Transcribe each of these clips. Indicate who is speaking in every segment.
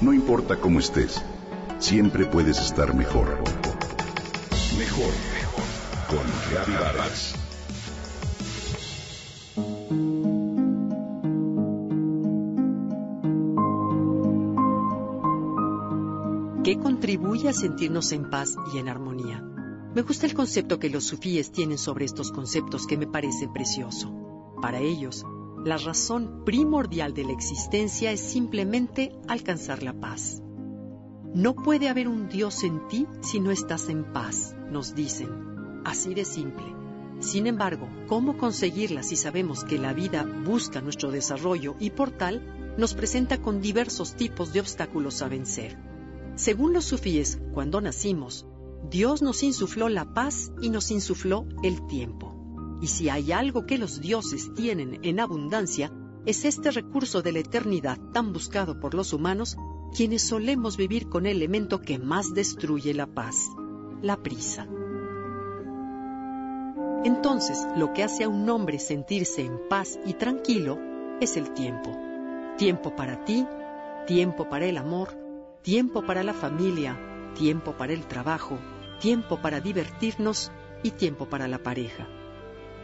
Speaker 1: No importa cómo estés, siempre puedes estar mejor. Mejor, mejor. Con Vargas.
Speaker 2: ¿Qué contribuye a sentirnos en paz y en armonía? Me gusta el concepto que los sufíes tienen sobre estos conceptos que me parece precioso. Para ellos, la razón primordial de la existencia es simplemente alcanzar la paz. No puede haber un Dios en ti si no estás en paz, nos dicen. Así de simple. Sin embargo, ¿cómo conseguirla si sabemos que la vida busca nuestro desarrollo y por tal nos presenta con diversos tipos de obstáculos a vencer? Según los sufíes, cuando nacimos, Dios nos insufló la paz y nos insufló el tiempo. Y si hay algo que los dioses tienen en abundancia, es este recurso de la eternidad tan buscado por los humanos, quienes solemos vivir con el elemento que más destruye la paz, la prisa. Entonces, lo que hace a un hombre sentirse en paz y tranquilo es el tiempo. Tiempo para ti, tiempo para el amor, tiempo para la familia, tiempo para el trabajo, tiempo para divertirnos y tiempo para la pareja.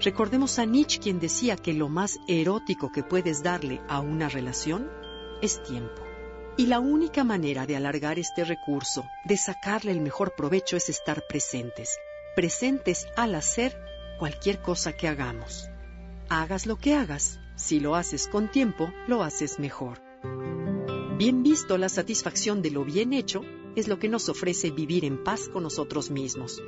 Speaker 2: Recordemos a Nietzsche quien decía que lo más erótico que puedes darle a una relación es tiempo. Y la única manera de alargar este recurso, de sacarle el mejor provecho es estar presentes, presentes al hacer cualquier cosa que hagamos. Hagas lo que hagas, si lo haces con tiempo, lo haces mejor. Bien visto, la satisfacción de lo bien hecho es lo que nos ofrece vivir en paz con nosotros mismos.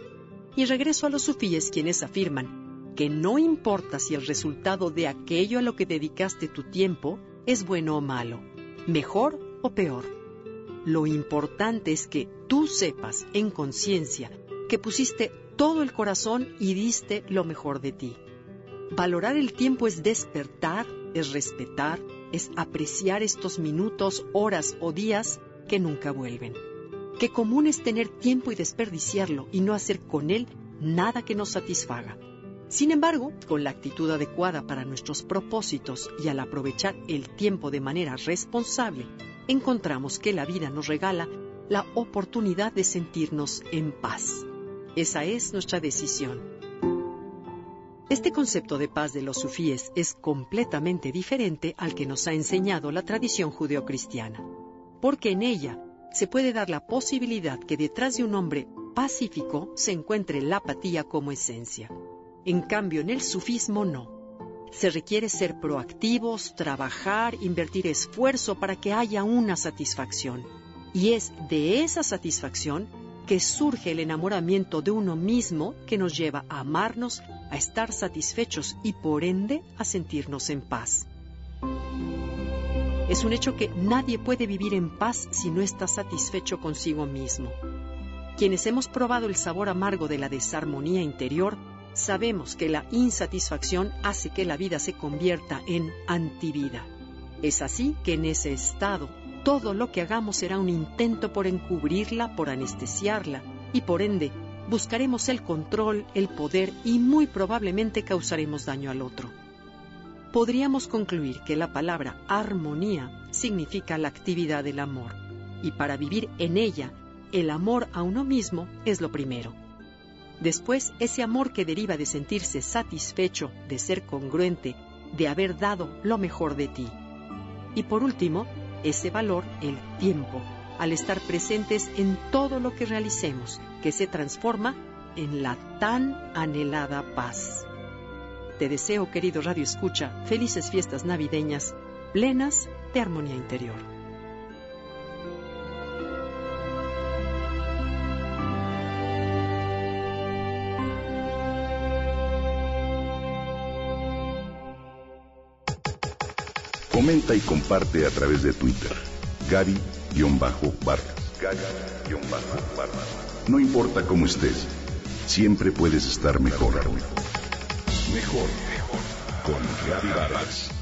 Speaker 2: Y regreso a los sufíes quienes afirman que no importa si el resultado de aquello a lo que dedicaste tu tiempo es bueno o malo, mejor o peor. Lo importante es que tú sepas en conciencia que pusiste todo el corazón y diste lo mejor de ti. Valorar el tiempo es despertar, es respetar, es apreciar estos minutos, horas o días que nunca vuelven. Qué común es tener tiempo y desperdiciarlo y no hacer con él nada que nos satisfaga. Sin embargo, con la actitud adecuada para nuestros propósitos y al aprovechar el tiempo de manera responsable, encontramos que la vida nos regala la oportunidad de sentirnos en paz. Esa es nuestra decisión. Este concepto de paz de los sufíes es completamente diferente al que nos ha enseñado la tradición judeocristiana, porque en ella se puede dar la posibilidad que detrás de un hombre pacífico se encuentre la apatía como esencia. En cambio, en el sufismo no. Se requiere ser proactivos, trabajar, invertir esfuerzo para que haya una satisfacción. Y es de esa satisfacción que surge el enamoramiento de uno mismo que nos lleva a amarnos, a estar satisfechos y por ende a sentirnos en paz. Es un hecho que nadie puede vivir en paz si no está satisfecho consigo mismo. Quienes hemos probado el sabor amargo de la desarmonía interior, sabemos que la insatisfacción hace que la vida se convierta en antivida. Es así que en ese estado todo lo que hagamos será un intento por encubrirla, por anestesiarla, y por ende buscaremos el control, el poder y muy probablemente causaremos daño al otro. Podríamos concluir que la palabra armonía significa la actividad del amor, y para vivir en ella, el amor a uno mismo es lo primero. Después, ese amor que deriva de sentirse satisfecho, de ser congruente, de haber dado lo mejor de ti. Y por último, ese valor, el tiempo, al estar presentes en todo lo que realicemos, que se transforma en la tan anhelada paz. Te deseo, querido Radio Escucha, felices fiestas navideñas, plenas de armonía interior.
Speaker 1: Comenta y comparte a través de Twitter. Gaby-Vargas. No importa cómo estés, siempre puedes estar mejor. Mejor, mejor. Con Gaby Vargas.